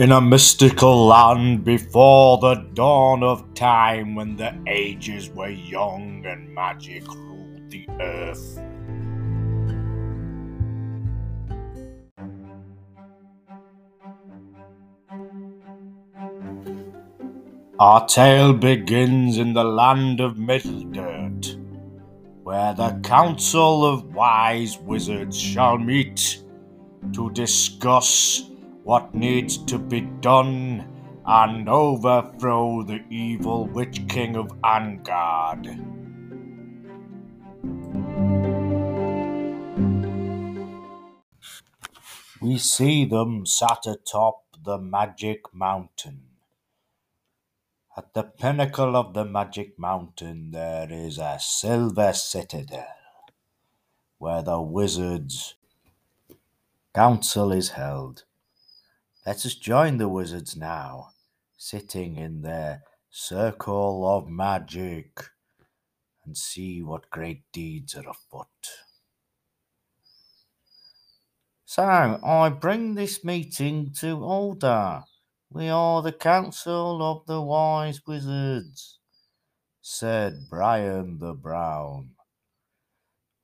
In a mystical land before the dawn of time, when the ages were young and magic ruled the earth. Our tale begins in the land of Middle-earth, where the council of wise wizards shall meet to discuss what needs to be done and overthrow the evil Witch King of Angard. We see them sat atop the Magic Mountain. At the pinnacle of the Magic Mountain there is a silver citadel where the wizards' council is held. Let us join the wizards now, sitting in their circle of magic, and see what great deeds are afoot. So, I bring this meeting to order. We are the Council of the Wise Wizards, said Brian the Brown.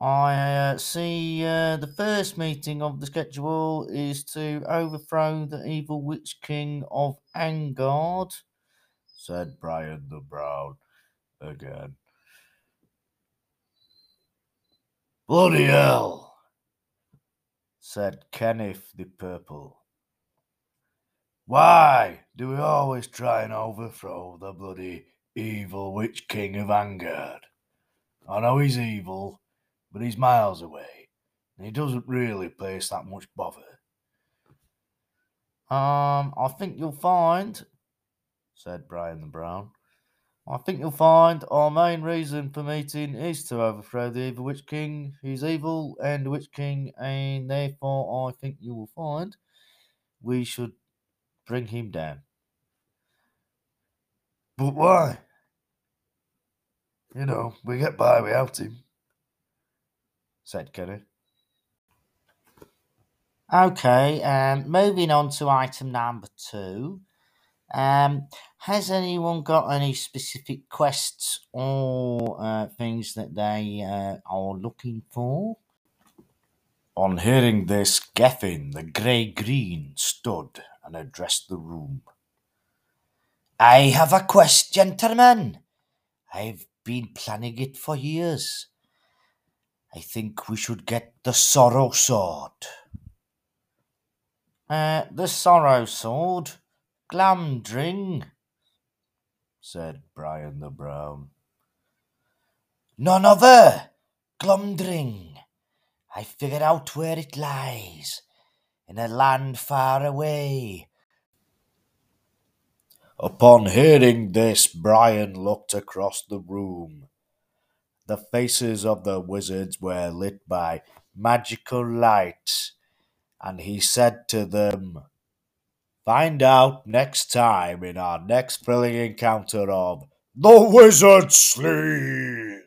I uh, see uh, the first meeting of the schedule is to overthrow the evil Witch King of Angard, said Brian the Brown again. Bloody hell, said Kenneth the Purple. Why do we always try and overthrow the bloody evil Witch King of Angard? I know he's evil but he's miles away, and he doesn't really place that much bother. Um, I think you'll find, said Brian the Brown. I think you'll find our main reason for meeting is to overthrow the evil Witch King. He's evil and the Witch King, and therefore I think you will find we should bring him down. But why? You know, we get by without him said Guru. Okay, um, moving on to item number two. Um, has anyone got any specific quests or uh, things that they uh, are looking for? On hearing this, Geffin, the grey green, stood and addressed the room. I have a quest, gentlemen. I've been planning it for years. I think we should get the Sorrow Sword. Uh, the Sorrow Sword? Glamdring? said Brian the Brown. None other! Glumdring! I figured out where it lies, in a land far away. Upon hearing this, Brian looked across the room the faces of the wizards were lit by magical light, and he said to them, Find out next time in our next thrilling encounter of The Wizard Sleep.